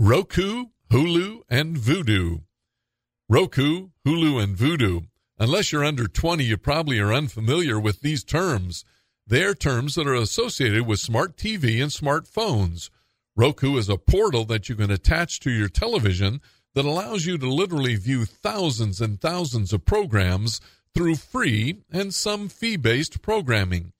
Roku, Hulu, and Vudu. Roku, Hulu, and Vudu. Unless you're under 20, you probably are unfamiliar with these terms. They are terms that are associated with smart TV and smartphones. Roku is a portal that you can attach to your television that allows you to literally view thousands and thousands of programs through free and some fee based programming.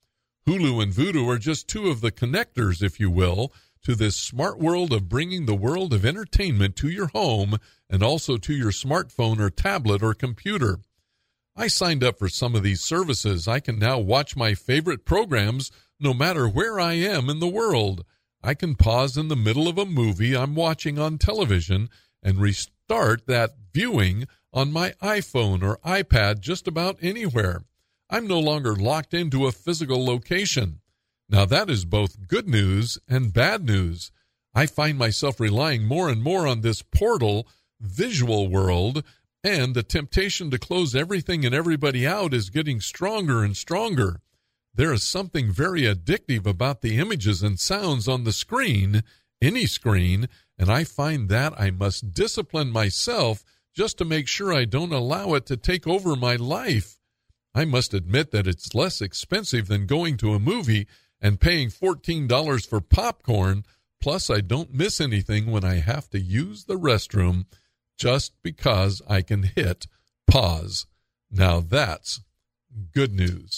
Hulu and Vudu are just two of the connectors, if you will, to this smart world of bringing the world of entertainment to your home and also to your smartphone or tablet or computer. I signed up for some of these services. I can now watch my favorite programs no matter where I am in the world. I can pause in the middle of a movie I'm watching on television and restart that viewing on my iPhone or iPad just about anywhere. I'm no longer locked into a physical location. Now, that is both good news and bad news. I find myself relying more and more on this portal visual world, and the temptation to close everything and everybody out is getting stronger and stronger. There is something very addictive about the images and sounds on the screen, any screen, and I find that I must discipline myself just to make sure I don't allow it to take over my life. I must admit that it's less expensive than going to a movie and paying $14 for popcorn. Plus, I don't miss anything when I have to use the restroom just because I can hit pause. Now that's good news.